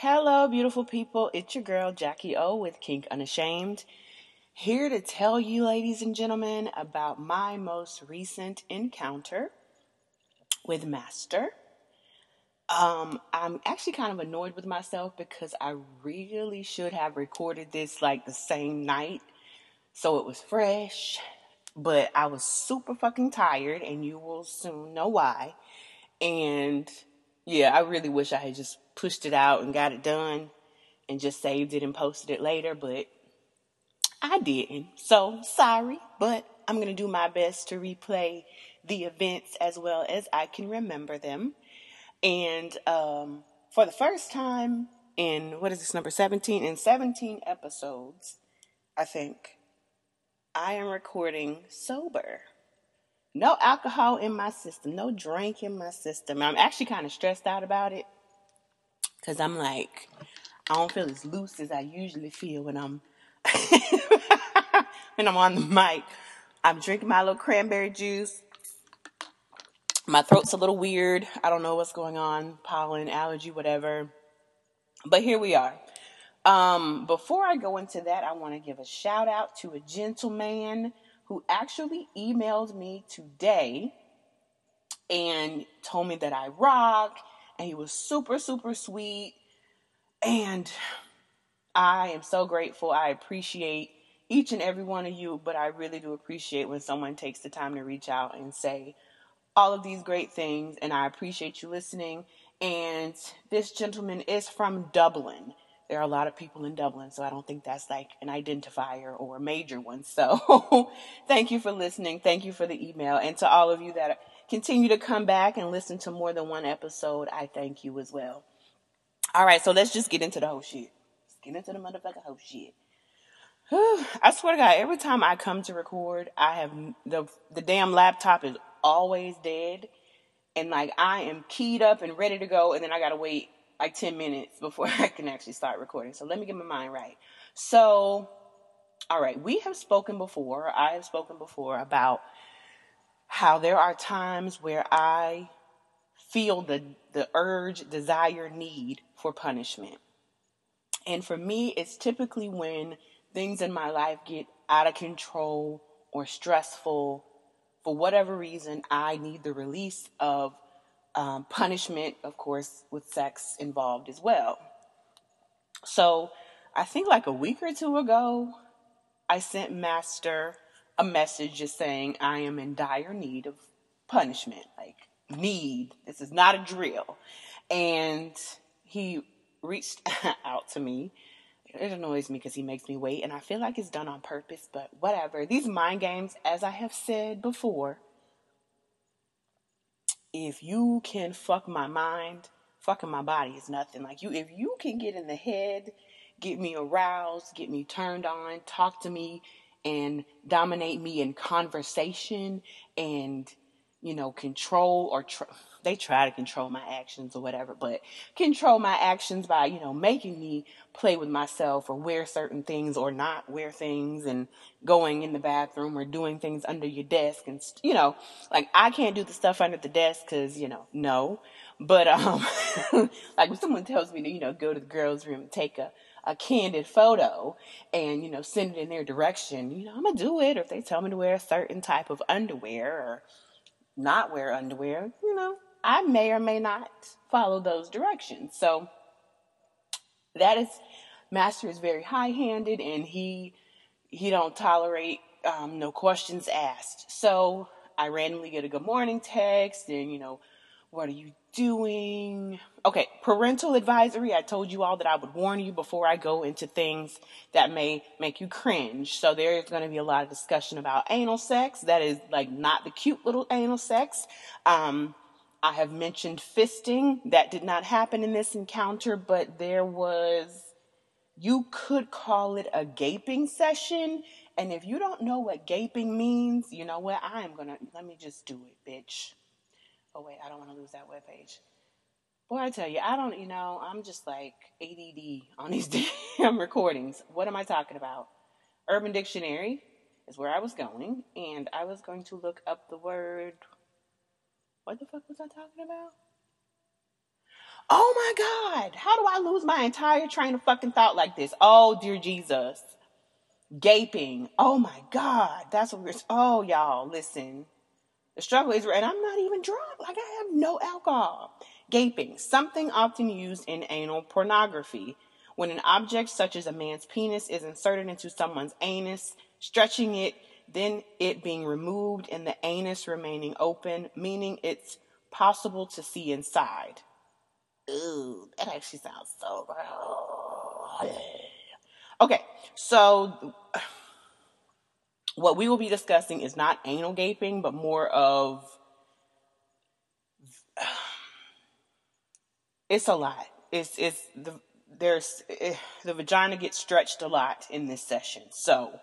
Hello, beautiful people. It's your girl, Jackie O with Kink Unashamed. Here to tell you, ladies and gentlemen, about my most recent encounter with Master. Um, I'm actually kind of annoyed with myself because I really should have recorded this like the same night so it was fresh, but I was super fucking tired, and you will soon know why. And yeah, I really wish I had just pushed it out and got it done and just saved it and posted it later, but I didn't. So sorry, but I'm going to do my best to replay the events as well as I can remember them. And um, for the first time in, what is this number, 17? In 17 episodes, I think, I am recording sober no alcohol in my system, no drink in my system. I'm actually kind of stressed out about it because I'm like, I don't feel as loose as I usually feel when I'm when I'm on the mic. I'm drinking my little cranberry juice. My throat's a little weird. I don't know what's going on, pollen, allergy, whatever. But here we are. Um, before I go into that, I want to give a shout out to a gentleman who actually emailed me today and told me that I rock. And he was super, super sweet. And I am so grateful. I appreciate each and every one of you, but I really do appreciate when someone takes the time to reach out and say all of these great things. And I appreciate you listening. And this gentleman is from Dublin there are a lot of people in Dublin, so I don't think that's like an identifier or a major one. So thank you for listening. Thank you for the email. And to all of you that continue to come back and listen to more than one episode, I thank you as well. All right, so let's just get into the whole shit. Let's get into the motherfucking whole shit. I swear to God, every time I come to record, I have the the damn laptop is always dead, and like I am keyed up and ready to go, and then I gotta wait like 10 minutes before I can actually start recording. So let me get my mind right. So, all right, we have spoken before, I have spoken before about how there are times where I feel the, the urge, desire, need for punishment. And for me, it's typically when things in my life get out of control or stressful. For whatever reason, I need the release of um, punishment, of course, with sex involved as well. So I think like a week or two ago, I sent Master a message just saying I am in dire need of punishment. Like, need. This is not a drill. And he reached out to me. It annoys me because he makes me wait, and I feel like it's done on purpose, but whatever. These mind games, as I have said before, if you can fuck my mind, fucking my body is nothing. Like you, if you can get in the head, get me aroused, get me turned on, talk to me, and dominate me in conversation, and you know, control or they try to control my actions or whatever, but control my actions by, you know, making me play with myself or wear certain things or not wear things and going in the bathroom or doing things under your desk and, you know, like I can't do the stuff under the desk because, you know, no. But, um, like when someone tells me to, you know, go to the girls' room and take a, a candid photo and, you know, send it in their direction, you know, I'm gonna do it. Or if they tell me to wear a certain type of underwear or not wear underwear, you know, I may or may not follow those directions. So that is Master is very high-handed and he he don't tolerate um, no questions asked. So I randomly get a good morning text and you know, what are you doing? Okay, parental advisory. I told you all that I would warn you before I go into things that may make you cringe. So there is going to be a lot of discussion about anal sex. That is like not the cute little anal sex. Um, I have mentioned fisting. That did not happen in this encounter, but there was, you could call it a gaping session. And if you don't know what gaping means, you know what? I am going to, let me just do it, bitch. Oh, wait, I don't want to lose that webpage. Boy, I tell you, I don't, you know, I'm just like ADD on these damn recordings. What am I talking about? Urban Dictionary is where I was going, and I was going to look up the word what the fuck was I talking about? Oh my God, how do I lose my entire train of fucking thought like this? Oh, dear Jesus. Gaping. Oh my God, that's what we're, oh, y'all, listen. The struggle is, and I'm not even drunk. Like, I have no alcohol. Gaping, something often used in anal pornography. When an object such as a man's penis is inserted into someone's anus, stretching it, then it being removed and the anus remaining open, meaning it's possible to see inside. Ooh, that actually sounds so gross. Okay, so what we will be discussing is not anal gaping, but more of it's a lot. It's it's the there's eh, the vagina gets stretched a lot in this session. So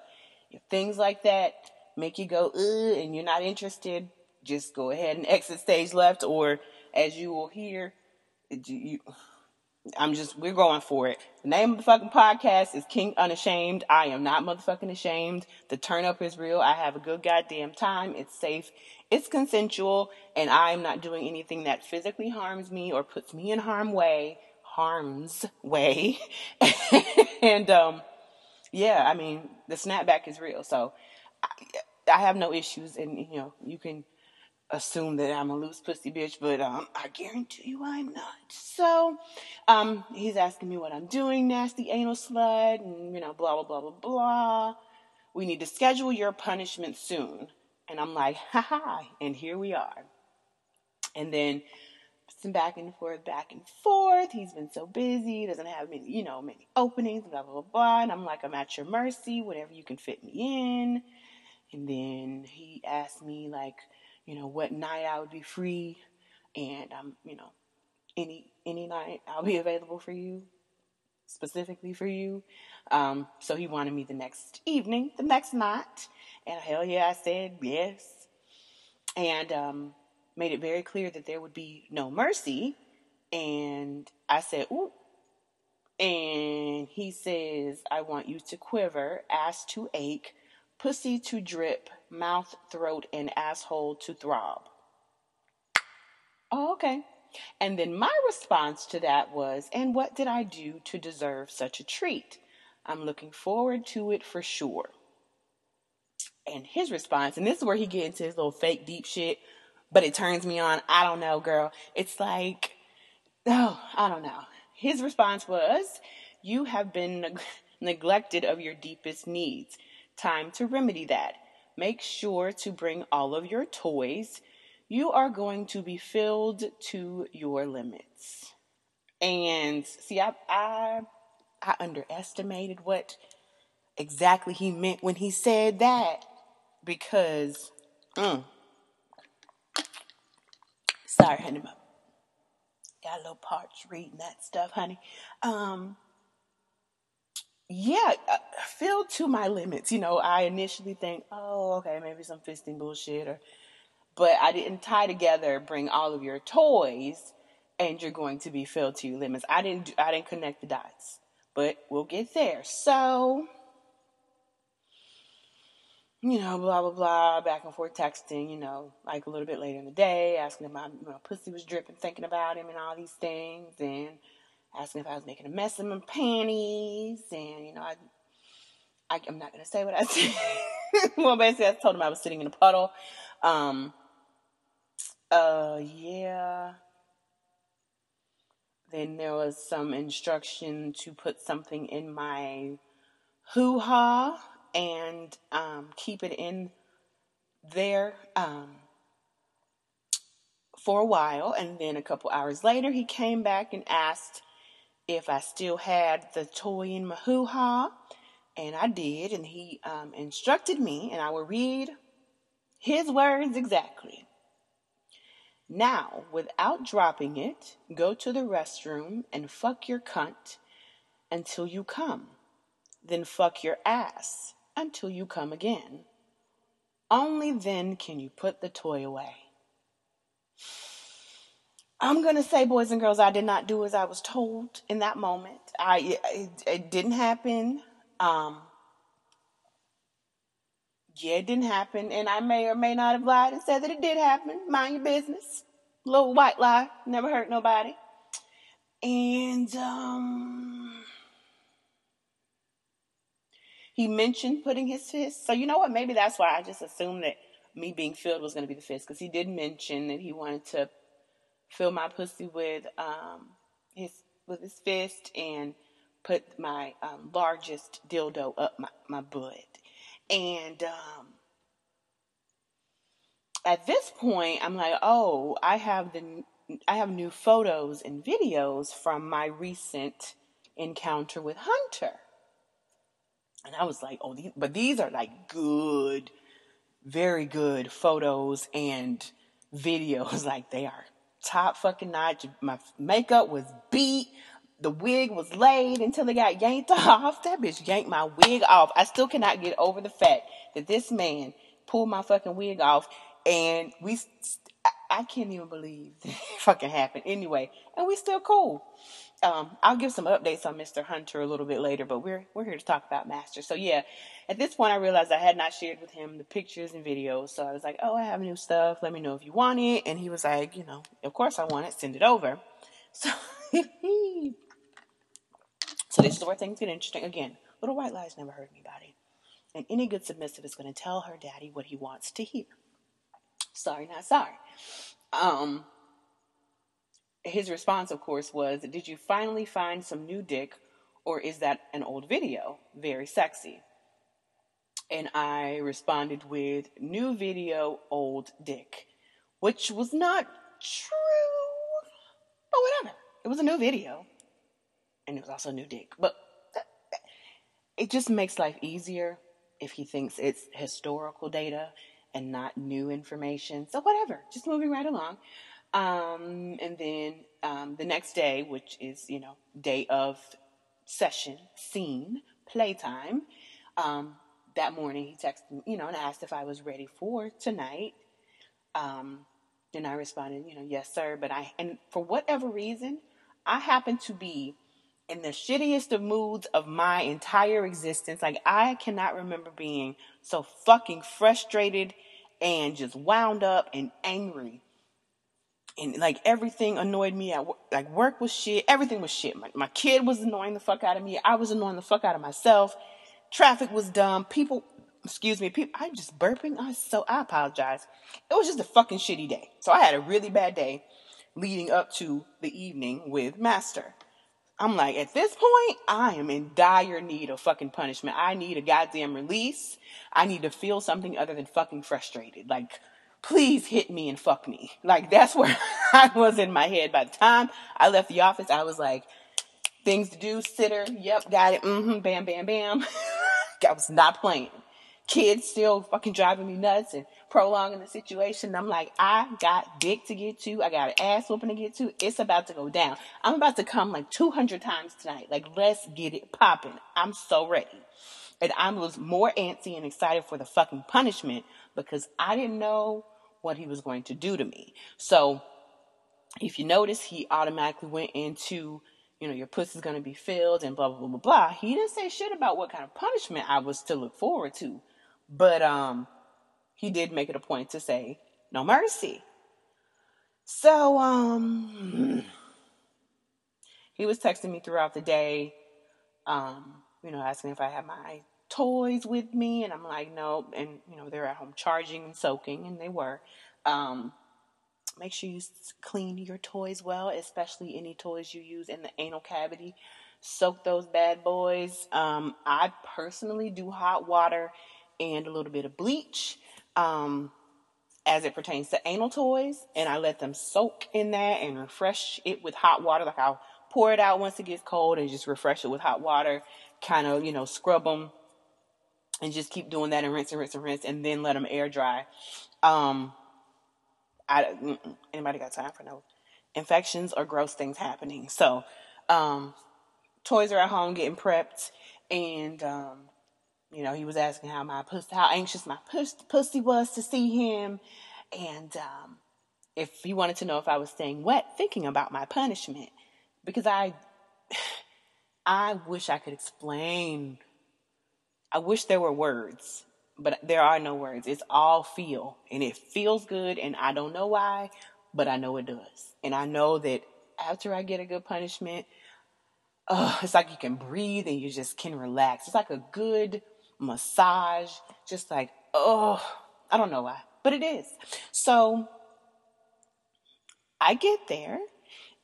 things like that make you go Ugh, and you're not interested, just go ahead and exit stage left, or as you will hear, you, I'm just we're going for it. The name of the fucking podcast is Kink Unashamed. I am not motherfucking ashamed. The turn up is real. I have a good goddamn time. It's safe. It's consensual, and I'm not doing anything that physically harms me or puts me in harm way, harm's way. and um yeah, I mean, the snapback is real. So I, I have no issues and you know, you can assume that I'm a loose pussy bitch, but um, I guarantee you I'm not. So, um, he's asking me what I'm doing, nasty anal slut, and you know, blah blah blah blah blah. We need to schedule your punishment soon, and I'm like, haha, and here we are. And then some back and forth, back and forth. He's been so busy, doesn't have many, you know, many openings, blah blah blah. blah. And I'm like, I'm at your mercy, whatever you can fit me in. And then he asked me like you know, what night I would be free, and I'm, you know, any any night I'll be available for you, specifically for you. Um, so he wanted me the next evening, the next night, and hell yeah, I said yes, and um, made it very clear that there would be no mercy, and I said, ooh. And he says, I want you to quiver, ass to ache, pussy to drip, mouth, throat, and asshole to throb. Oh, okay. And then my response to that was, and what did I do to deserve such a treat? I'm looking forward to it for sure. And his response, and this is where he gets into his little fake deep shit, but it turns me on. I don't know, girl. It's like, oh, I don't know. His response was, You have been neg- neglected of your deepest needs. Time to remedy that. Make sure to bring all of your toys. You are going to be filled to your limits. And see, I, I, I underestimated what exactly he meant when he said that because, mm, sorry, honey, got a little parched reading that stuff, honey. Um, yeah, uh, filled to my limits. You know, I initially think, oh, okay, maybe some fisting bullshit, or, but I didn't tie together. Bring all of your toys, and you're going to be filled to your limits. I didn't. I didn't connect the dots, but we'll get there. So, you know, blah blah blah, back and forth texting. You know, like a little bit later in the day, asking if my you know, pussy was dripping, thinking about him, and all these things, and asking if I was making a mess of my panties, and you know, I, I am not gonna say what I said. well, basically, I told him I was sitting in a puddle. Um, uh, yeah. Then there was some instruction to put something in my hoo ha and um, keep it in there um, for a while. And then a couple hours later, he came back and asked if I still had the toy in my hoo ha, and I did, and he um, instructed me, and I will read his words exactly. Now, without dropping it, go to the restroom and fuck your cunt until you come. Then fuck your ass until you come again. Only then can you put the toy away. I'm going to say, boys and girls, I did not do as I was told in that moment. I it, it didn't happen. Um, yeah, it didn't happen, and I may or may not have lied and said that it did happen. Mind your business. Little white lie, never hurt nobody. And um, he mentioned putting his fist. So you know what? Maybe that's why I just assumed that me being filled was going to be the fist because he did mention that he wanted to fill my pussy with um his with his fist and put my um, largest dildo up my, my butt. And um, at this point, I'm like, oh, I have the I have new photos and videos from my recent encounter with Hunter. And I was like, oh, these, but these are like good, very good photos and videos. Like they are top fucking notch. My makeup was beat. The wig was laid until it got yanked off. That bitch yanked my wig off. I still cannot get over the fact that this man pulled my fucking wig off and we I can't even believe that fucking happened. Anyway, and we still cool. Um, I'll give some updates on Mr. Hunter a little bit later, but we're we're here to talk about Master. So yeah, at this point I realized I had not shared with him the pictures and videos. So I was like, "Oh, I have new stuff. Let me know if you want it." And he was like, "You know, of course I want it. Send it over." So So this is where things get interesting. Again, little white lies never hurt anybody. And any good submissive is going to tell her daddy what he wants to hear. Sorry, not sorry. Um, his response, of course, was, Did you finally find some new dick, or is that an old video? Very sexy. And I responded with, New video, old dick, which was not true, but whatever. It was a new video, and it was also a new dick. But it just makes life easier if he thinks it's historical data and not new information. So whatever, just moving right along. Um, and then um, the next day, which is you know day of session, scene, playtime. Um, that morning, he texted me, you know, and asked if I was ready for tonight. Um, and I responded, you know, yes, sir. But I, and for whatever reason, I happen to be in the shittiest of moods of my entire existence. Like, I cannot remember being so fucking frustrated and just wound up and angry. And like everything annoyed me at. Like work was shit. Everything was shit. My, my kid was annoying the fuck out of me. I was annoying the fuck out of myself. Traffic was dumb. People, excuse me, people, I'm just burping. I so, I apologize. It was just a fucking shitty day. So I had a really bad day leading up to the evening with Master. I'm like, at this point, I am in dire need of fucking punishment. I need a goddamn release. I need to feel something other than fucking frustrated. Like, please hit me and fuck me. Like, that's where I was in my head. By the time I left the office, I was like, things to do, sitter, yep, got it, mm-hmm, bam, bam, bam. I was not playing. Kids still fucking driving me nuts and prolonging the situation. I'm like, I got dick to get to. I got an ass whooping to get to. It's about to go down. I'm about to come like 200 times tonight. Like, let's get it popping. I'm so ready. And I was more antsy and excited for the fucking punishment because I didn't know what he was going to do to me. So, if you notice, he automatically went into, you know, your pussy's going to be filled and blah, blah, blah, blah, blah. He didn't say shit about what kind of punishment I was to look forward to. But, um, he did make it a point to say, no mercy. So, um, he was texting me throughout the day, um, you know, asking if I had my toys with me, and I'm like, no, and you know, they're at home charging and soaking, and they were. Um, make sure you clean your toys well, especially any toys you use in the anal cavity. Soak those bad boys. Um, I personally do hot water and a little bit of bleach um, as it pertains to anal toys, and I let them soak in that and refresh it with hot water. Like I'll pour it out once it gets cold and just refresh it with hot water, kind of, you know, scrub them and just keep doing that and rinse and rinse and rinse and then let them air dry. Um, I, anybody got time for no infections or gross things happening? So, um, toys are at home getting prepped and, um, you know, he was asking how my pussy, how anxious my pussy was to see him, and um, if he wanted to know if I was staying wet, thinking about my punishment, because I, I wish I could explain. I wish there were words, but there are no words. It's all feel, and it feels good, and I don't know why, but I know it does, and I know that after I get a good punishment, oh, it's like you can breathe and you just can relax. It's like a good massage, just like, oh, I don't know why, but it is. So I get there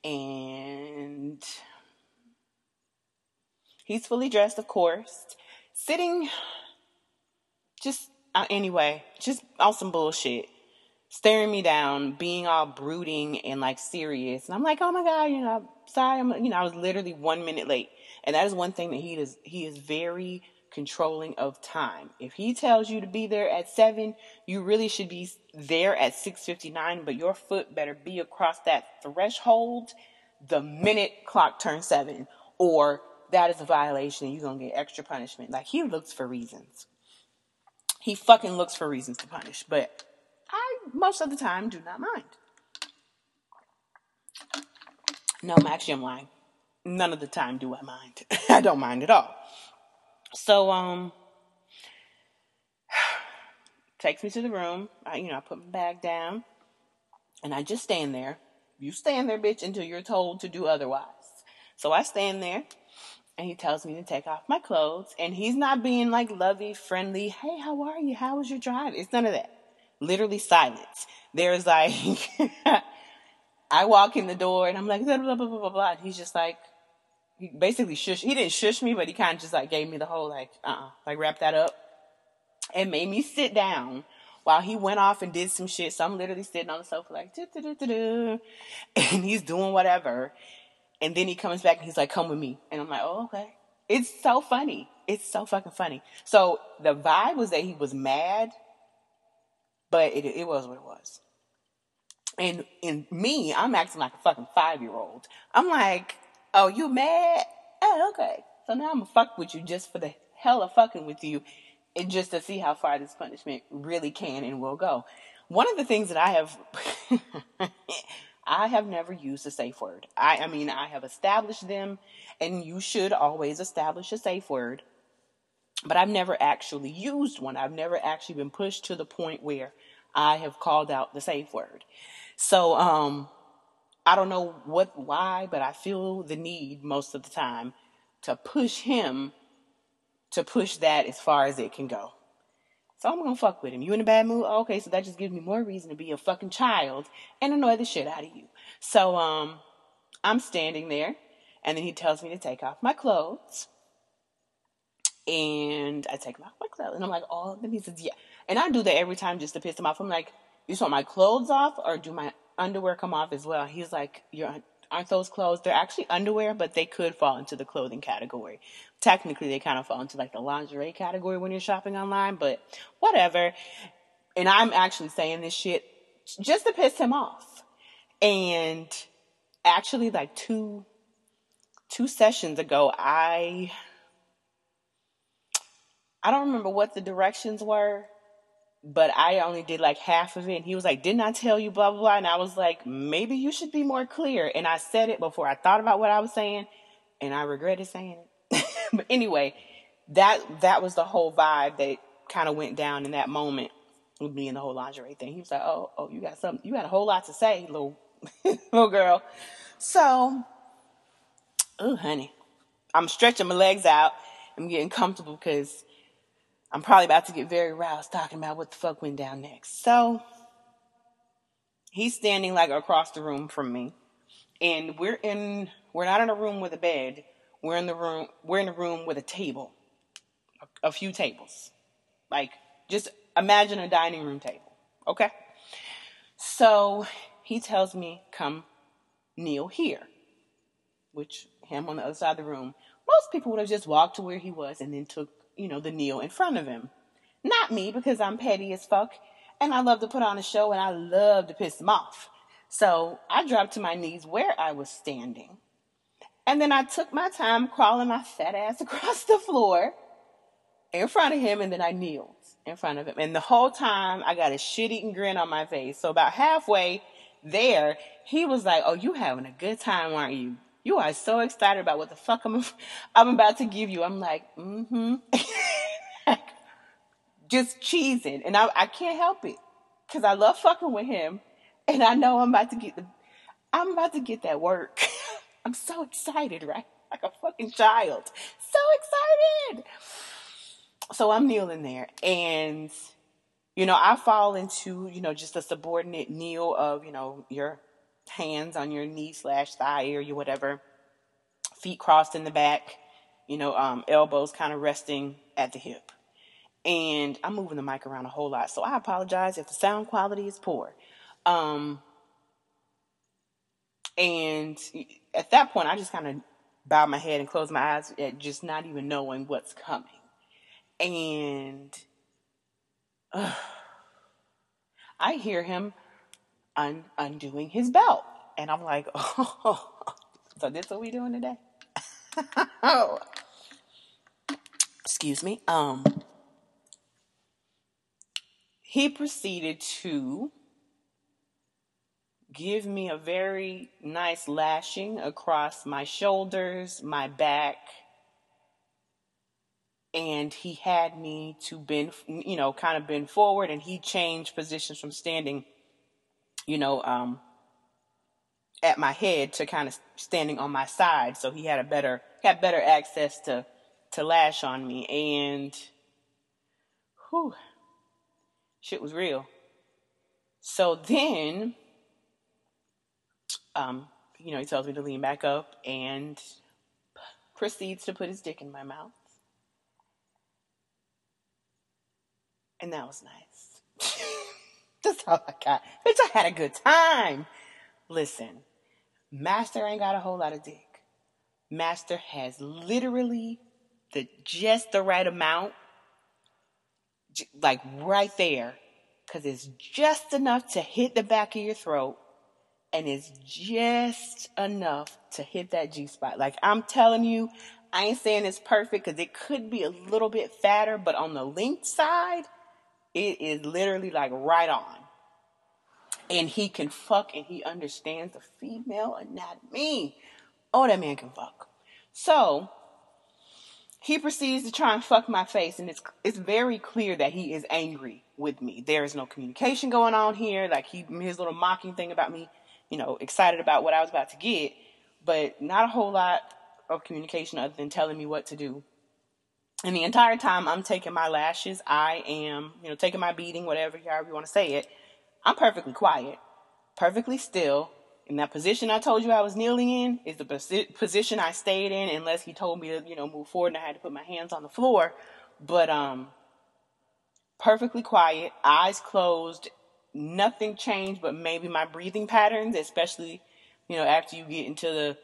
and he's fully dressed, of course, sitting just uh, anyway, just on some bullshit staring me down, being all brooding and like serious. And I'm like, oh my God, you know, sorry, I'm, you know, I was literally one minute late. And that is one thing that he is, he is very controlling of time. If he tells you to be there at seven, you really should be there at 6.59, but your foot better be across that threshold the minute clock turns seven, or that is a violation and you're going to get extra punishment. Like he looks for reasons. He fucking looks for reasons to punish, but I most of the time do not mind. No, actually, I'm lying. None of the time do I mind. I don't mind at all. So, um, takes me to the room. I, you know, I put my bag down, and I just stand there. You stand there, bitch, until you're told to do otherwise. So I stand there, and he tells me to take off my clothes, and he's not being like lovey, friendly. Hey, how are you? How was your drive? It's none of that literally silence. There's like, I walk in the door and I'm like, blah, blah, blah, blah, blah. And he's just like, he basically shush, he didn't shush me, but he kind of just like gave me the whole like, uh-uh, like wrap that up and made me sit down while he went off and did some shit. So I'm literally sitting on the sofa like, and he's doing whatever. And then he comes back and he's like, come with me. And I'm like, oh, okay. It's so funny. It's so fucking funny. So the vibe was that he was mad but it, it was what it was. And in me, I'm acting like a fucking five year old. I'm like, oh, you mad? Oh, okay. So now I'm gonna fuck with you just for the hell of fucking with you and just to see how far this punishment really can and will go. One of the things that I have I have never used a safe word. I, I mean, I have established them, and you should always establish a safe word but I've never actually used one. I've never actually been pushed to the point where I have called out the safe word. So, um, I don't know what, why, but I feel the need most of the time to push him to push that as far as it can go. So I'm gonna fuck with him. You in a bad mood? Okay, so that just gives me more reason to be a fucking child and annoy the shit out of you. So, um, I'm standing there and then he tells me to take off my clothes and I take off my clothes. And I'm like, oh, then he says, yeah. And I do that every time just to piss him off. I'm like, you want my clothes off or do my underwear come off as well? He's like, you're, aren't those clothes? They're actually underwear, but they could fall into the clothing category. Technically, they kind of fall into like the lingerie category when you're shopping online, but whatever. And I'm actually saying this shit just to piss him off. And actually, like two, two sessions ago, I I don't remember what the directions were, but I only did like half of it. And he was like, Didn't I tell you blah, blah, blah? And I was like, Maybe you should be more clear. And I said it before I thought about what I was saying, and I regretted saying it. but anyway, that that was the whole vibe that kind of went down in that moment with me and the whole lingerie thing. He was like, Oh, oh, you got something you got a whole lot to say, little little girl. So oh honey. I'm stretching my legs out. I'm getting comfortable because I'm probably about to get very roused talking about what the fuck went down next. So he's standing like across the room from me. And we're in we're not in a room with a bed. We're in the room we're in a room with a table. A, a few tables. Like just imagine a dining room table. Okay? So he tells me, come kneel here. Which him on the other side of the room. Most people would have just walked to where he was and then took you know, the kneel in front of him. Not me, because I'm petty as fuck and I love to put on a show and I love to piss him off. So I dropped to my knees where I was standing. And then I took my time crawling my fat ass across the floor in front of him and then I kneeled in front of him. And the whole time I got a shit eating grin on my face. So about halfway there, he was like, Oh, you having a good time, aren't you? You are so excited about what the fuck I'm, I'm about to give you. I'm like, mm-hmm. Just cheesing. And I, I can't help it. Cause I love fucking with him. And I know I'm about to get the, I'm about to get that work. I'm so excited, right? Like a fucking child. So excited. So I'm kneeling there and you know, I fall into, you know, just a subordinate kneel of, you know, your hands on your knee slash thigh area, whatever, feet crossed in the back, you know, um, elbows kind of resting at the hip. And I'm moving the mic around a whole lot. So I apologize if the sound quality is poor. Um, and at that point, I just kind of bow my head and close my eyes, at just not even knowing what's coming. And uh, I hear him un- undoing his belt. And I'm like, oh, so this is what we doing today? oh. Excuse me. Um, he proceeded to give me a very nice lashing across my shoulders, my back, and he had me to bend, you know, kind of bend forward, and he changed positions from standing, you know, um, at my head to kind of standing on my side, so he had a better had better access to to lash on me, and whew, shit was real. So then um, you know, he tells me to lean back up and proceeds to put his dick in my mouth. And that was nice. That's all I got. Bitch, I had a good time. Listen, Master ain't got a whole lot of dick. Master has literally the just the right amount, like right there, because it's just enough to hit the back of your throat and it's just enough to hit that G spot. Like I'm telling you, I ain't saying it's perfect because it could be a little bit fatter, but on the length side, it is literally like right on. And he can fuck and he understands the female anatomy. Oh, that man can fuck. So he proceeds to try and fuck my face, and it's it's very clear that he is angry with me. There is no communication going on here. Like he his little mocking thing about me you know, excited about what I was about to get, but not a whole lot of communication other than telling me what to do. And the entire time I'm taking my lashes, I am, you know, taking my beating, whatever, however you want to say it. I'm perfectly quiet, perfectly still. In that position I told you I was kneeling in is the position I stayed in unless he told me to, you know, move forward and I had to put my hands on the floor. But um perfectly quiet, eyes closed, nothing changed but maybe my breathing patterns, especially, you know, after you get into the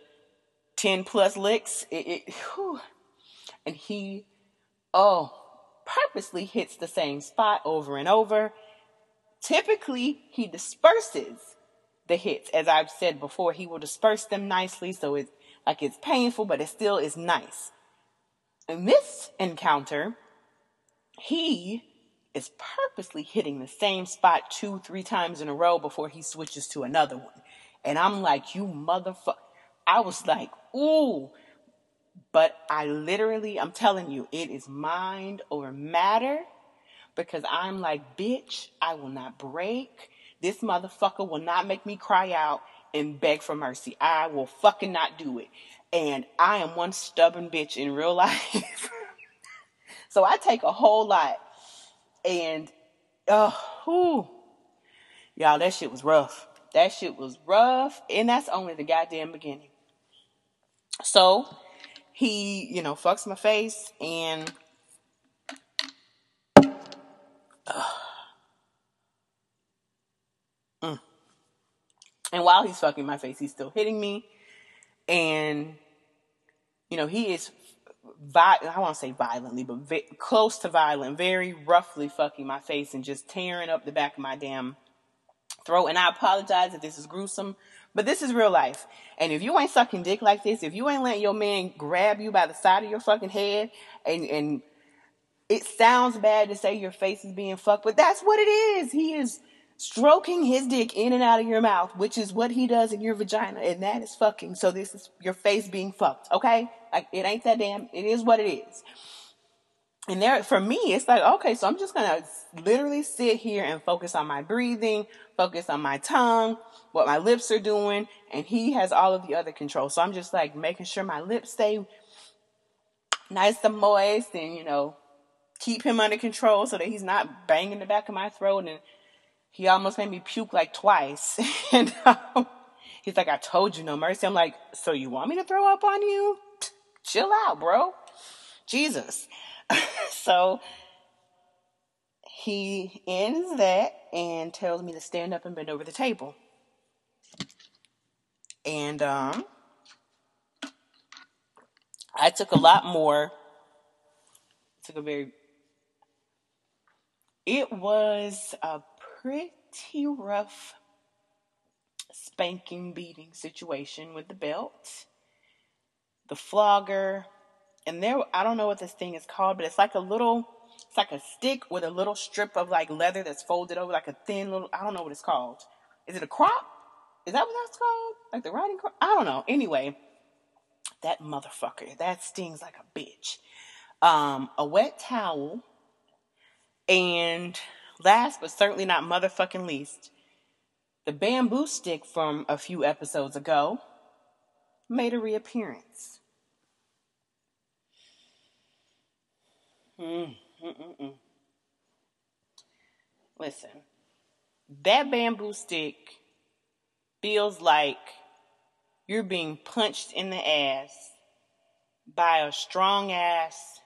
10 plus licks. It, it and he, oh, purposely hits the same spot over and over. Typically, he disperses the hits. As I've said before, he will disperse them nicely so it's like it's painful, but it still is nice. In this encounter, he is purposely hitting the same spot two, three times in a row before he switches to another one. And I'm like, you motherfucker. I was like, ooh. But I literally, I'm telling you, it is mind over matter because I'm like, bitch, I will not break. This motherfucker will not make me cry out and beg for mercy. I will fucking not do it. And I am one stubborn bitch in real life. so I take a whole lot and, oh, whew, y'all, that shit was rough. That shit was rough. And that's only the goddamn beginning. So, he, you know, fucks my face and, uh, mm. and while he's fucking my face, he's still hitting me. And, you know, he is vi- I won't say violently, but ve- close to violent, very roughly fucking my face and just tearing up the back of my damn throat. And I apologize if this is gruesome, but this is real life. And if you ain't sucking dick like this, if you ain't letting your man grab you by the side of your fucking head and, and it sounds bad to say your face is being fucked, but that's what it is. He is stroking his dick in and out of your mouth, which is what he does in your vagina, and that is fucking. So this is your face being fucked, okay? Like it ain't that damn. It is what it is. and there for me it's like okay so i'm just gonna literally sit here and focus on my breathing focus on my tongue what my lips are doing and he has all of the other control. So i'm just like making sure my lips stay nice and moist and you know keep him under control so that he's not banging the back of my throat. And he almost made me puke like twice. And um, he's like i told you no mercy. I'm like so you want me to throw up on you? Chill out bro. Jesus. So he ends that and tells me to stand up and bend over the table. And um, I took a lot more. Took a very. It was a pretty rough spanking beating situation with the belt, the flogger, and there I don't know what this thing is called, but it's like a little it's like a stick with a little strip of like leather that's folded over like a thin little I don't know what it's called. Is it a crop? Is that what that's called? Like the riding? I don't know. Anyway, that motherfucker, that stings like a bitch. Um, a wet towel, and last but certainly not motherfucking least, the bamboo stick from a few episodes ago made a reappearance. Mm, mm, Listen, that bamboo stick feels like you're being punched in the ass by a strong ass,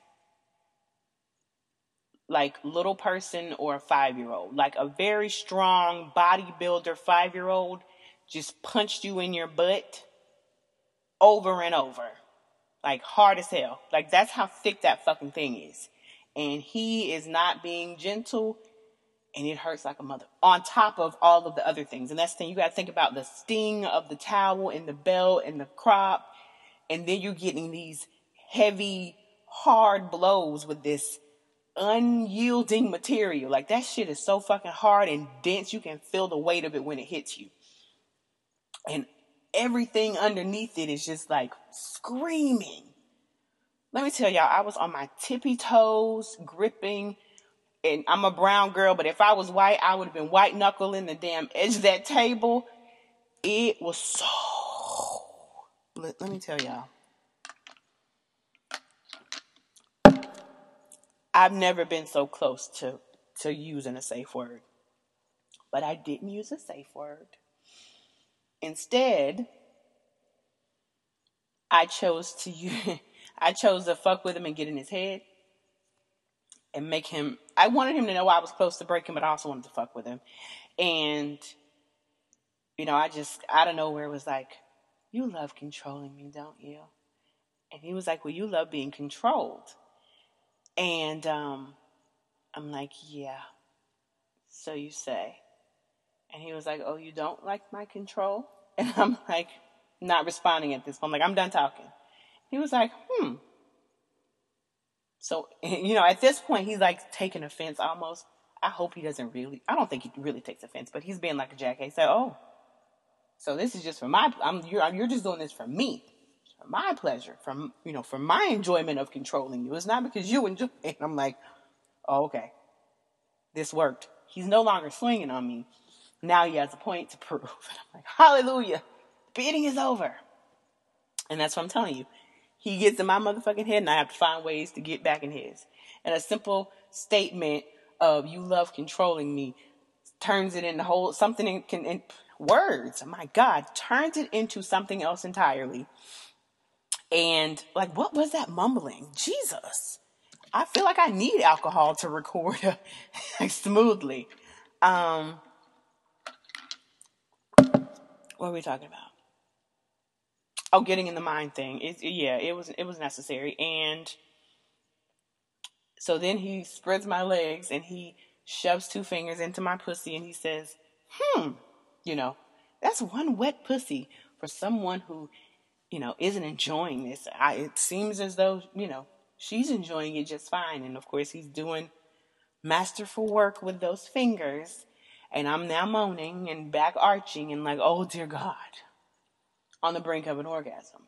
like little person or a five year old. Like a very strong bodybuilder five year old just punched you in your butt over and over. Like hard as hell. Like that's how thick that fucking thing is and he is not being gentle and it hurts like a mother on top of all of the other things. And that's the thing you got to think about the sting of the towel and the belt and the crop. And then you're getting these heavy, hard blows with this unyielding material. Like that shit is so fucking hard and dense. You can feel the weight of it when it hits you. And everything underneath it is just like screaming let me tell y'all, I was on my tippy toes, gripping, and I'm a brown girl, but if I was white, I would have been white knuckling the damn edge of that table. It was so. Let, let me tell y'all. I've never been so close to, to using a safe word. But I didn't use a safe word. Instead, I chose to use, I chose to fuck with him and get in his head and make him. I wanted him to know I was close to breaking, but I also wanted to fuck with him. And, you know, I just, out of nowhere was like, You love controlling me, don't you? And he was like, Well, you love being controlled. And um, I'm like, Yeah. So you say. And he was like, Oh, you don't like my control? And I'm like, not responding at this point. I'm like, I'm done talking. He was like, hmm. So, you know, at this point, he's like taking offense almost. I hope he doesn't really, I don't think he really takes offense, but he's being like a jackass. He oh, so this is just for my, I'm, you're, you're just doing this for me, for my pleasure, from, you know, for my enjoyment of controlling you. It's not because you enjoy it. I'm like, oh, okay, this worked. He's no longer swinging on me. Now he has a point to prove. And I'm like, hallelujah, beating is over. And that's what I'm telling you. He gets in my motherfucking head, and I have to find ways to get back in his. And a simple statement of "you love controlling me" turns it into whole something in, in words. My God, turns it into something else entirely. And like, what was that mumbling? Jesus, I feel like I need alcohol to record smoothly. Um, what are we talking about? Oh, getting in the mind thing. It, yeah, it was it was necessary. And so then he spreads my legs and he shoves two fingers into my pussy and he says, "Hmm, you know, that's one wet pussy for someone who, you know, isn't enjoying this. I, it seems as though you know she's enjoying it just fine. And of course, he's doing masterful work with those fingers." And I'm now moaning and back arching and like, oh dear God on the brink of an orgasm.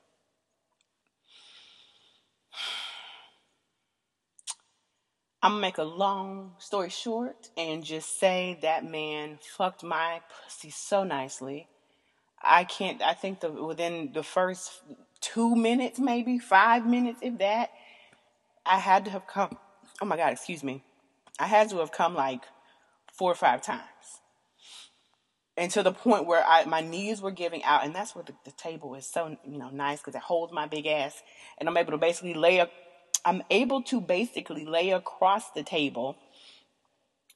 I'm gonna make a long story short and just say that man fucked my pussy so nicely. I can't. I think the within the first two minutes, maybe five minutes, if that, I had to have come. Oh my god, excuse me. I had to have come like four or five times, and to the point where I my knees were giving out, and that's where the, the table is so you know nice because it holds my big ass, and I'm able to basically lay a I'm able to basically lay across the table,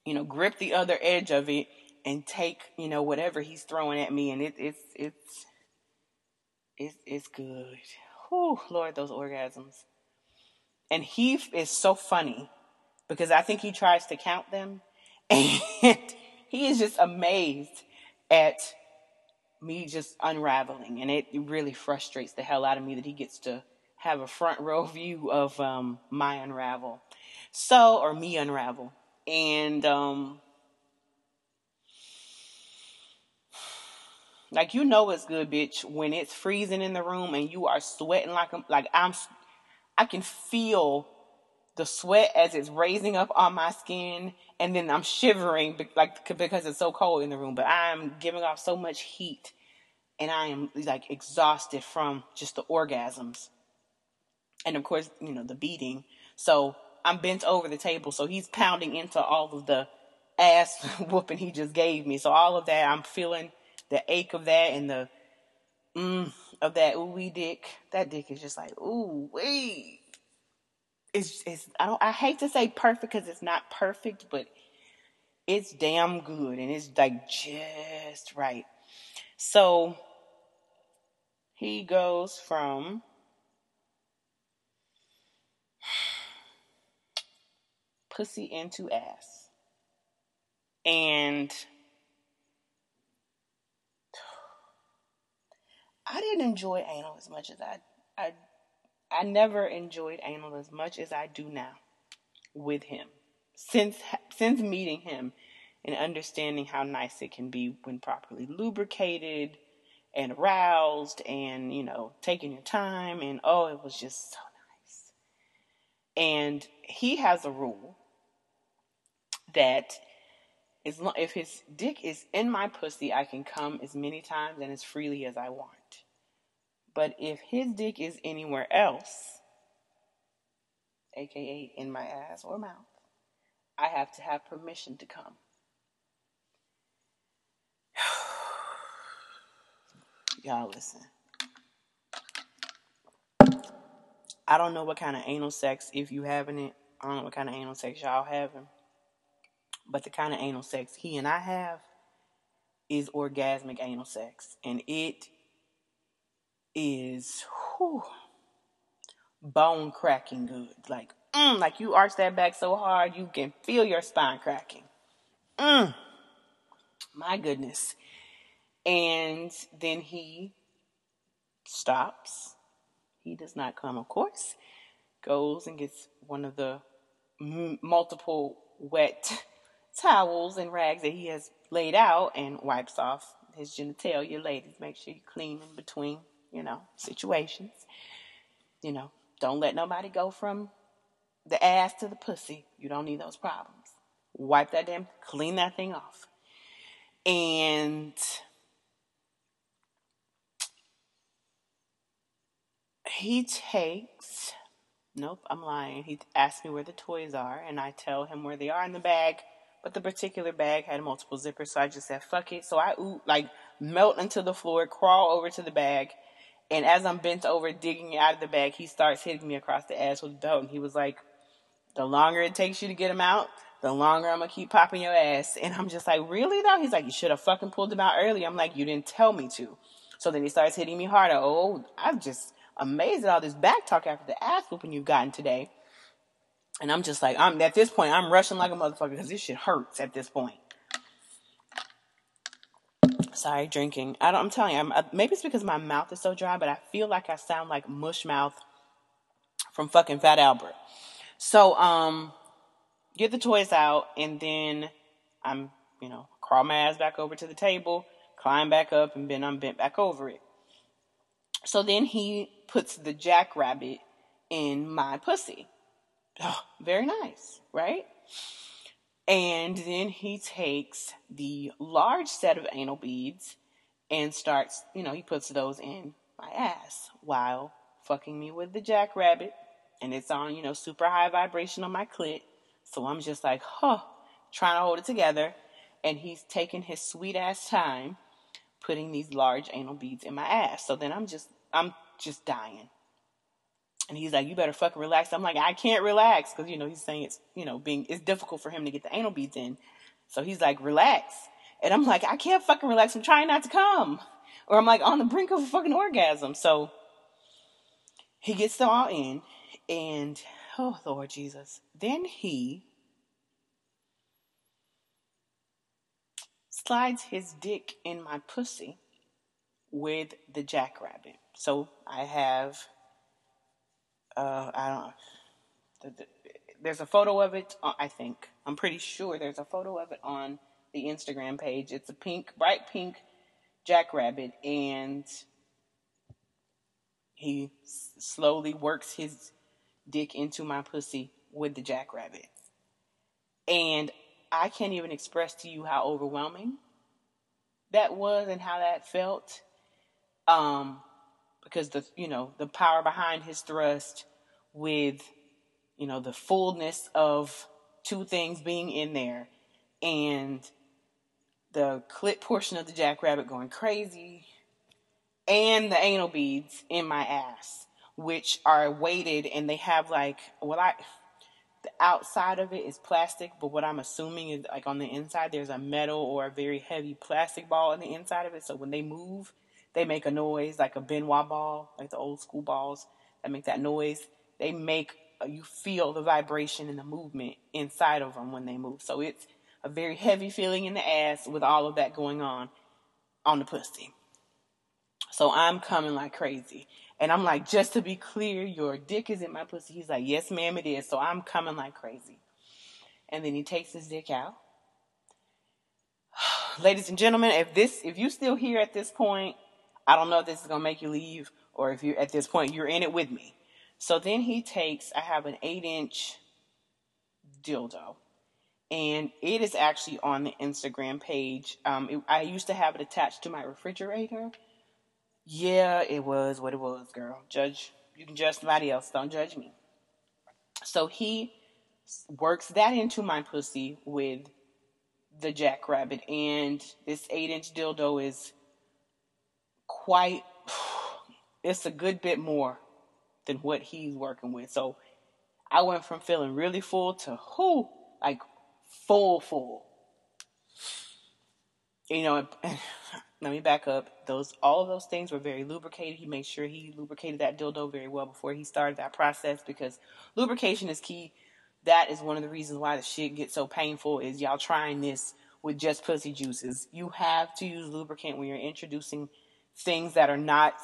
you know, grip the other edge of it and take, you know, whatever he's throwing at me and it, it's it's it's it's good. Whew, Lord, those orgasms. And he is so funny because I think he tries to count them and he is just amazed at me just unraveling and it really frustrates the hell out of me that he gets to have a front row view of um, my unravel. So, or me unravel. And, um, like you know it's good, bitch, when it's freezing in the room and you are sweating like I'm, like I'm, I can feel the sweat as it's raising up on my skin, and then I'm shivering like because it's so cold in the room. But I'm giving off so much heat, and I am like exhausted from just the orgasms and of course, you know, the beating. So I'm bent over the table, so he's pounding into all of the ass whooping he just gave me. So all of that, I'm feeling the ache of that and the mm of that ooh wee dick. That dick is just like ooh wee. It's it's I don't I hate to say perfect because it's not perfect, but it's damn good and it's like just right. So he goes from pussy into ass. And I didn't enjoy anal as much as I I I never enjoyed anal as much as I do now with him. Since since meeting him and understanding how nice it can be when properly lubricated and aroused and you know taking your time and oh it was just so nice. And he has a rule that as long, if his dick is in my pussy, I can come as many times and as freely as I want. But if his dick is anywhere else, aka in my ass or mouth, I have to have permission to come. Y'all listen. I don't know what kind of anal sex if you having it. I don't know what kind of anal sex y'all having. But the kind of anal sex he and I have is orgasmic anal sex. And it is whew, bone cracking good. Like, mm, like you arch that back so hard you can feel your spine cracking. Mm, my goodness. And then he stops. He does not come, of course. Goes and gets one of the m- multiple wet towels and rags that he has laid out and wipes off his genitalia. Ladies, make sure you clean in between, you know, situations. You know, don't let nobody go from the ass to the pussy. You don't need those problems. Wipe that damn, clean that thing off. And he takes, nope, I'm lying. He asks me where the toys are, and I tell him where they are in the bag but the particular bag had multiple zippers, so I just said, fuck it. So I like melt into the floor, crawl over to the bag, and as I'm bent over digging out of the bag, he starts hitting me across the ass with the belt. And he was like, the longer it takes you to get him out, the longer I'm gonna keep popping your ass. And I'm just like, really though? He's like, you should have fucking pulled him out earlier. I'm like, you didn't tell me to. So then he starts hitting me harder. Oh, I'm just amazed at all this back talk after the ass whooping you've gotten today. And I'm just like, I'm at this point, I'm rushing like a motherfucker because this shit hurts at this point. Sorry, drinking. I don't, I'm telling you, I'm, uh, maybe it's because my mouth is so dry, but I feel like I sound like mush mouth from fucking Fat Albert. So, um, get the toys out, and then I'm, you know, crawl my ass back over to the table, climb back up, and then I'm bent back over it. So then he puts the jackrabbit in my pussy oh, very nice, right? And then he takes the large set of anal beads and starts, you know, he puts those in my ass while fucking me with the jackrabbit. And it's on, you know, super high vibration on my clit. So I'm just like, huh, trying to hold it together. And he's taking his sweet ass time putting these large anal beads in my ass. So then I'm just, I'm just dying. And he's like, you better fucking relax. I'm like, I can't relax. Cause you know, he's saying it's, you know, being, it's difficult for him to get the anal beads in. So he's like, relax. And I'm like, I can't fucking relax. I'm trying not to come. Or I'm like on the brink of a fucking orgasm. So he gets them all in and, oh Lord Jesus. Then he slides his dick in my pussy with the jackrabbit. So I have uh, I don't. The, the, there's a photo of it. Uh, I think I'm pretty sure there's a photo of it on the Instagram page. It's a pink, bright pink jackrabbit, and he slowly works his dick into my pussy with the jackrabbit, and I can't even express to you how overwhelming that was and how that felt. Um, because the you know the power behind his thrust with you know the fullness of two things being in there and the clit portion of the jackrabbit going crazy and the anal beads in my ass which are weighted and they have like well i the outside of it is plastic but what i'm assuming is like on the inside there's a metal or a very heavy plastic ball on the inside of it. So when they move they make a noise like a Ben Wa ball, like the old school balls that make that noise. They make uh, you feel the vibration and the movement inside of them when they move. So it's a very heavy feeling in the ass with all of that going on on the pussy. So I'm coming like crazy. And I'm like, just to be clear, your dick is in my pussy. He's like, yes, ma'am, it is. So I'm coming like crazy. And then he takes his dick out. Ladies and gentlemen, if this, if you still here at this point, I don't know if this is gonna make you leave or if you're at this point you're in it with me. So then he takes, I have an eight inch dildo, and it is actually on the Instagram page. Um, it, I used to have it attached to my refrigerator. Yeah, it was what it was, girl. Judge, you can judge somebody else. Don't judge me. So he works that into my pussy with the jackrabbit, and this eight inch dildo is quite it's a good bit more than what he's working with. So I went from feeling really full to who like full full. You know, let me back up. Those all of those things were very lubricated. He made sure he lubricated that dildo very well before he started that process because lubrication is key. That is one of the reasons why the shit gets so painful is y'all trying this with just pussy juices. You have to use lubricant when you're introducing things that are not,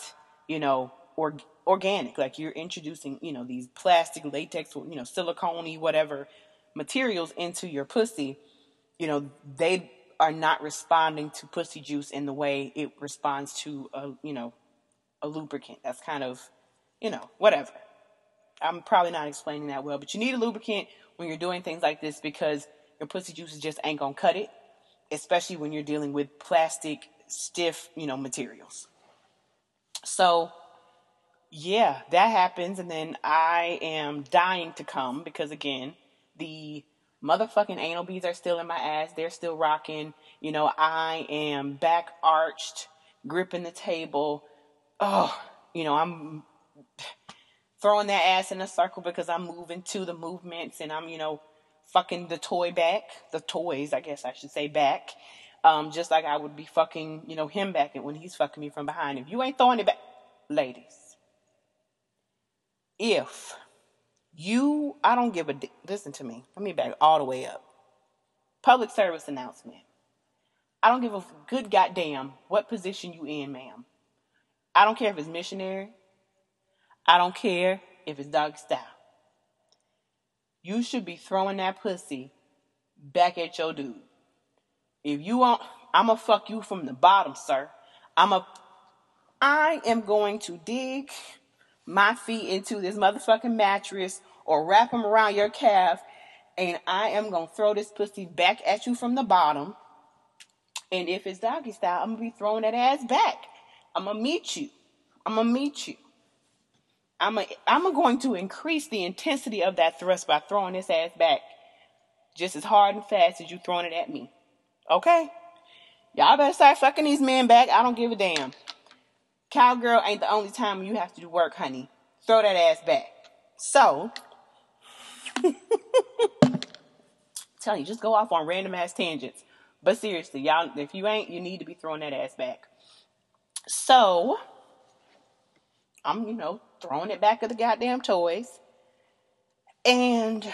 you know, or, organic. Like you're introducing, you know, these plastic, latex, you know, silicone whatever materials into your pussy. You know, they are not responding to pussy juice in the way it responds to a, you know, a lubricant. That's kind of, you know, whatever. I'm probably not explaining that well, but you need a lubricant when you're doing things like this because your pussy juices just ain't gonna cut it, especially when you're dealing with plastic stiff, you know, materials. So, yeah, that happens. And then I am dying to come because, again, the motherfucking anal beads are still in my ass. They're still rocking. You know, I am back arched, gripping the table. Oh, you know, I'm throwing that ass in a circle because I'm moving to the movements and I'm, you know, fucking the toy back, the toys, I guess I should say, back. Um, just like I would be fucking, you know, him back when he's fucking me from behind. If you ain't throwing it back, ladies, if you, I don't give a, listen to me, let me back all the way up. Public service announcement. I don't give a good goddamn what position you in, ma'am. I don't care if it's missionary. I don't care if it's dog style. You should be throwing that pussy back at your dude. If you want, I'ma fuck you from the bottom, sir. I'm a I am going to dig my feet into this motherfucking mattress or wrap them around your calf, and I am gonna throw this pussy back at you from the bottom. And if it's doggy style, I'm gonna be throwing that ass back. I'm gonna meet you. I'm gonna meet you. I'm a, I'm going to increase the intensity of that thrust by throwing this ass back just as hard and fast as you throwing it at me. Okay? Y'all better start fucking these men back. I don't give a damn. Cowgirl ain't the only time you have to do work, honey. Throw that ass back. So, tell you, just go off on random ass tangents. But seriously, y'all, if you ain't, you need to be throwing that ass back. So, I'm, you know, throwing it back at the goddamn toys. And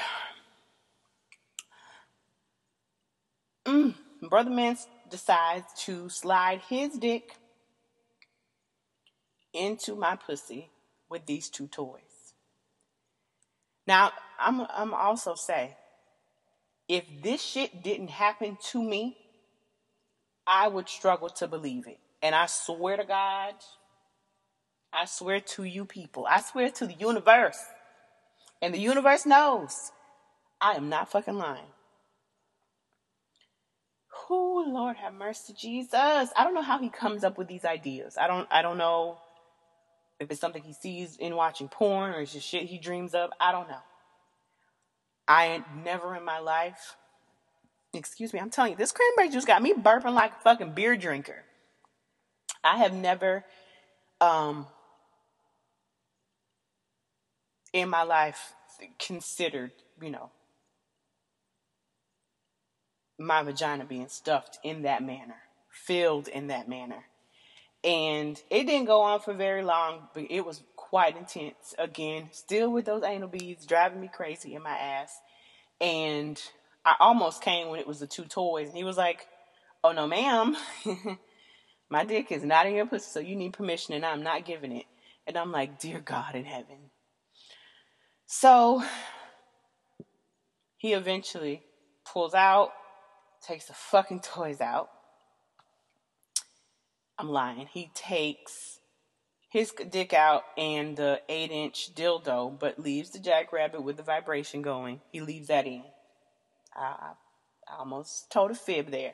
mm, Brother Man decides to slide his dick into my pussy with these two toys. Now, I'm I'm also say if this shit didn't happen to me, I would struggle to believe it. And I swear to God, I swear to you people, I swear to the universe, and the universe knows I am not fucking lying. Who, Lord have mercy, Jesus. I don't know how he comes up with these ideas. I don't I don't know if it's something he sees in watching porn or it's just shit he dreams of. I don't know. I never in my life excuse me, I'm telling you, this cranberry juice got me burping like a fucking beer drinker. I have never um in my life considered, you know, my vagina being stuffed in that manner, filled in that manner. And it didn't go on for very long, but it was quite intense. Again, still with those anal beads driving me crazy in my ass. And I almost came when it was the two toys. And he was like, Oh no, ma'am. my dick is not in your pussy, so you need permission, and I'm not giving it. And I'm like, Dear God in heaven. So he eventually pulls out, takes the fucking toys out. I'm lying. He takes his dick out and the 8 inch dildo, but leaves the jackrabbit with the vibration going. He leaves that in. I, I almost told a fib there.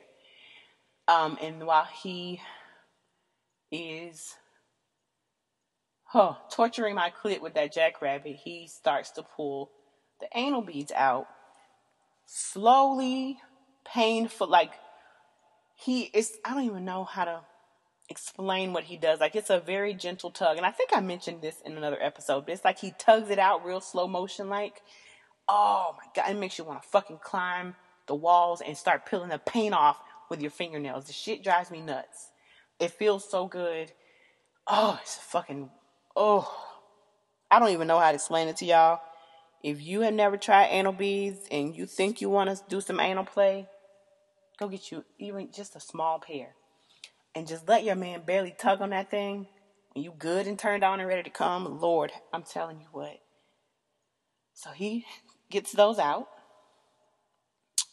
Um, and while he is huh, torturing my clit with that jackrabbit, he starts to pull the anal beads out slowly, painful. Like he is, I don't even know how to explain what he does. Like it's a very gentle tug, and I think I mentioned this in another episode. But it's like he tugs it out real slow motion, like oh my god, it makes you want to fucking climb the walls and start peeling the paint off with your fingernails. The shit drives me nuts. It feels so good. Oh, it's fucking oh, I don't even know how to explain it to y'all. If you have never tried anal beads and you think you want to do some anal play, go get you even just a small pair. And just let your man barely tug on that thing. And you good and turned on and ready to come. Lord, I'm telling you what. So he gets those out.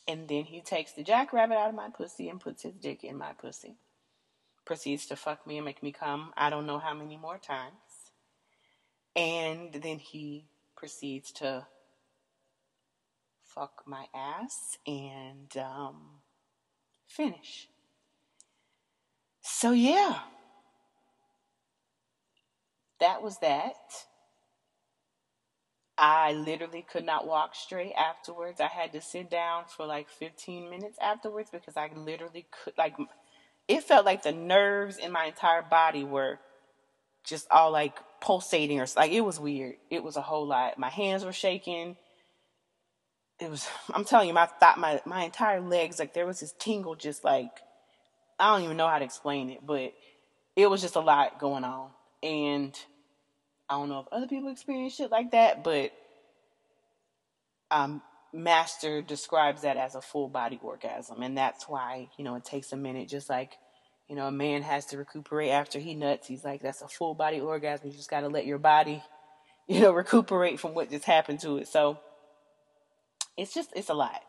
And then he takes the jackrabbit out of my pussy and puts his dick in my pussy. Proceeds to fuck me and make me come I don't know how many more times. And then he proceeds to fuck my ass and um, finish. So, yeah, that was that. I literally could not walk straight afterwards. I had to sit down for like 15 minutes afterwards because I literally could, like, it felt like the nerves in my entire body were just all like pulsating or like it was weird. It was a whole lot. My hands were shaking. It was I'm telling you, my thought my my entire legs like there was this tingle just like I don't even know how to explain it, but it was just a lot going on. And I don't know if other people experience shit like that, but um Master describes that as a full body orgasm, and that's why you know it takes a minute, just like you know, a man has to recuperate after he nuts. He's like, that's a full body orgasm. You just got to let your body, you know, recuperate from what just happened to it. So it's just, it's a lot.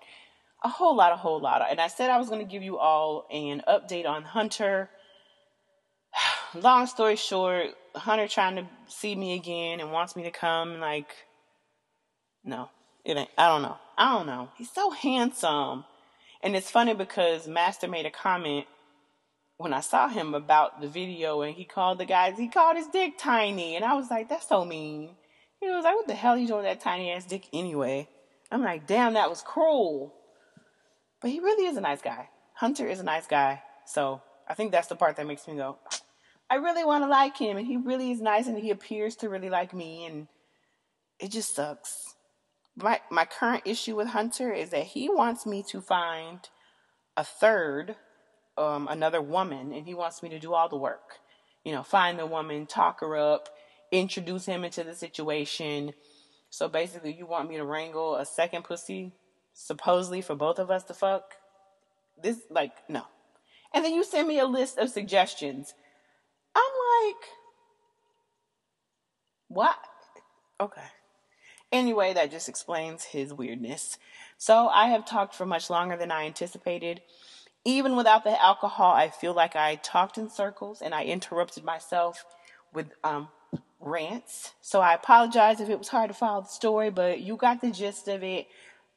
A whole lot, a whole lot. And I said I was going to give you all an update on Hunter. long story short, Hunter trying to see me again and wants me to come. Like, no, it ain't. I don't know. I don't know. He's so handsome. And it's funny because Master made a comment when I saw him about the video and he called the guys, he called his dick tiny. And I was like, that's so mean. He was like, what the hell you doing that tiny ass dick anyway? I'm like, damn, that was cruel. But he really is a nice guy. Hunter is a nice guy. So I think that's the part that makes me go, I really want to like him. And he really is nice and he appears to really like me. And it just sucks. My, my current issue with Hunter is that he wants me to find a third, um, another woman, and he wants me to do all the work. You know, find the woman, talk her up, introduce him into the situation. So basically, you want me to wrangle a second pussy, supposedly for both of us to fuck? This, like, no. And then you send me a list of suggestions. I'm like, what? Okay. Anyway, that just explains his weirdness. So I have talked for much longer than I anticipated. Even without the alcohol, I feel like I talked in circles and I interrupted myself with um, rants. So I apologize if it was hard to follow the story, but you got the gist of it.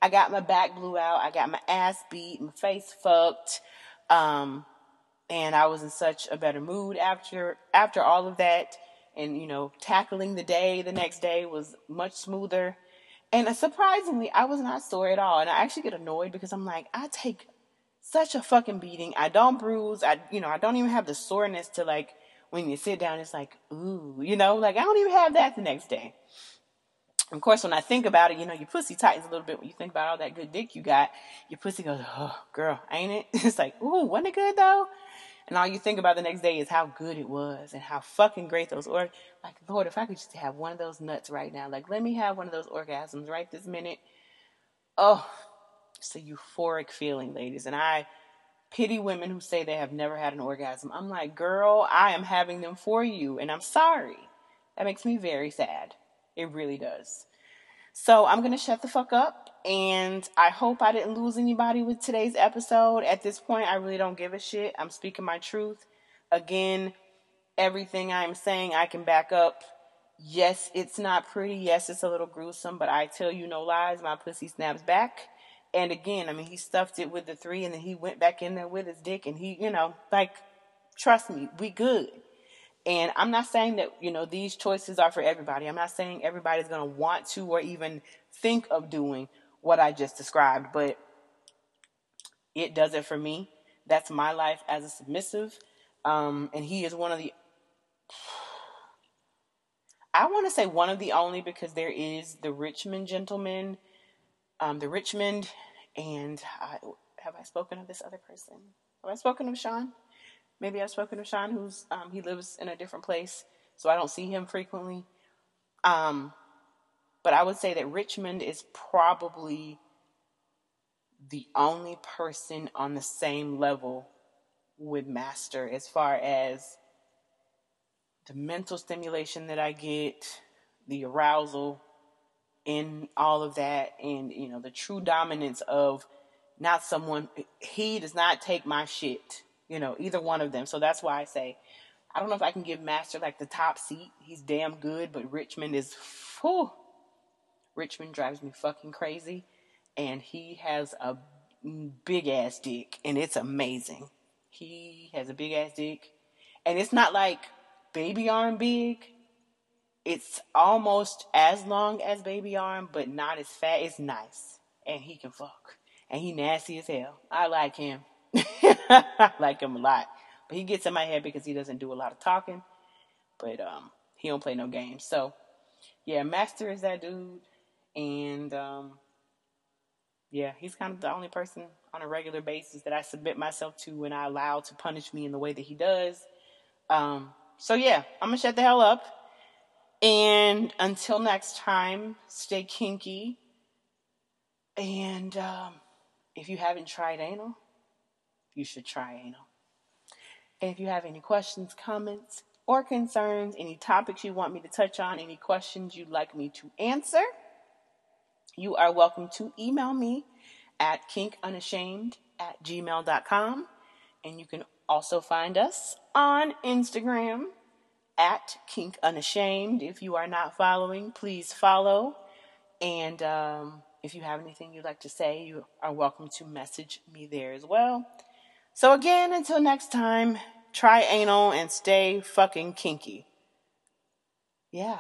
I got my back blew out. I got my ass beat, my face fucked. Um, and I was in such a better mood after after all of that. And you know, tackling the day the next day was much smoother. And surprisingly, I was not sore at all. And I actually get annoyed because I'm like, I take such a fucking beating. I don't bruise. I you know, I don't even have the soreness to like when you sit down, it's like, ooh, you know, like I don't even have that the next day. Of course, when I think about it, you know, your pussy tightens a little bit when you think about all that good dick you got. Your pussy goes, oh, girl, ain't it? It's like, ooh, wasn't it good though? And all you think about the next day is how good it was and how fucking great those or like, Lord, if I could just have one of those nuts right now, like, let me have one of those orgasms right this minute. Oh, it's a euphoric feeling, ladies. And I pity women who say they have never had an orgasm. I'm like, girl, I am having them for you, and I'm sorry. That makes me very sad. It really does. So I'm going to shut the fuck up. And I hope I didn't lose anybody with today's episode. At this point, I really don't give a shit. I'm speaking my truth. Again, everything I'm saying, I can back up. Yes, it's not pretty. Yes, it's a little gruesome, but I tell you no lies. My pussy snaps back. And again, I mean, he stuffed it with the three and then he went back in there with his dick and he, you know, like, trust me, we good. And I'm not saying that, you know, these choices are for everybody. I'm not saying everybody's going to want to or even think of doing what I just described, but it does it for me. That's my life as a submissive. Um, and he is one of the, I want to say one of the only because there is the Richmond gentleman um, the Richmond, and I, have I spoken of this other person? Have I spoken of Sean? Maybe I've spoken of Sean, who's um, he lives in a different place, so I don't see him frequently. Um, but I would say that Richmond is probably the only person on the same level with Master as far as the mental stimulation that I get, the arousal, in all of that and you know the true dominance of not someone he does not take my shit you know either one of them. So that's why i say i don't know if i can give master like the top seat. He's damn good but richmond is whew, richmond drives me fucking crazy. And he has a big ass dick and it's amazing. He has a big ass dick. And it's not like baby arm big it's almost as long as baby arm, but not as fat. It's nice, and he can fuck, and he nasty as hell. I like him. I like him a lot, but he gets in my head because he doesn't do a lot of talking, but um, he don't play no games. So, yeah, Master is that dude, and um, yeah, he's kind of the only person on a regular basis that I submit myself to and I allow to punish me in the way that he does. Um, so yeah, I'm gonna shut the hell up. And until next time, stay kinky. And um, if you haven't tried anal, you should try anal. And if you have any questions, comments, or concerns, any topics you want me to touch on, any questions you'd like me to answer, you are welcome to email me at kinkunashamed at gmail.com. And you can also find us on Instagram at Kink Unashamed. If you are not following, please follow. And um, if you have anything you'd like to say, you are welcome to message me there as well. So, again, until next time, try anal and stay fucking kinky. Yeah.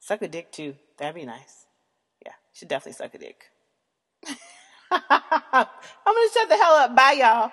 Suck a dick too. That'd be nice. Yeah, should definitely suck a dick. I'm gonna shut the hell up. Bye, y'all.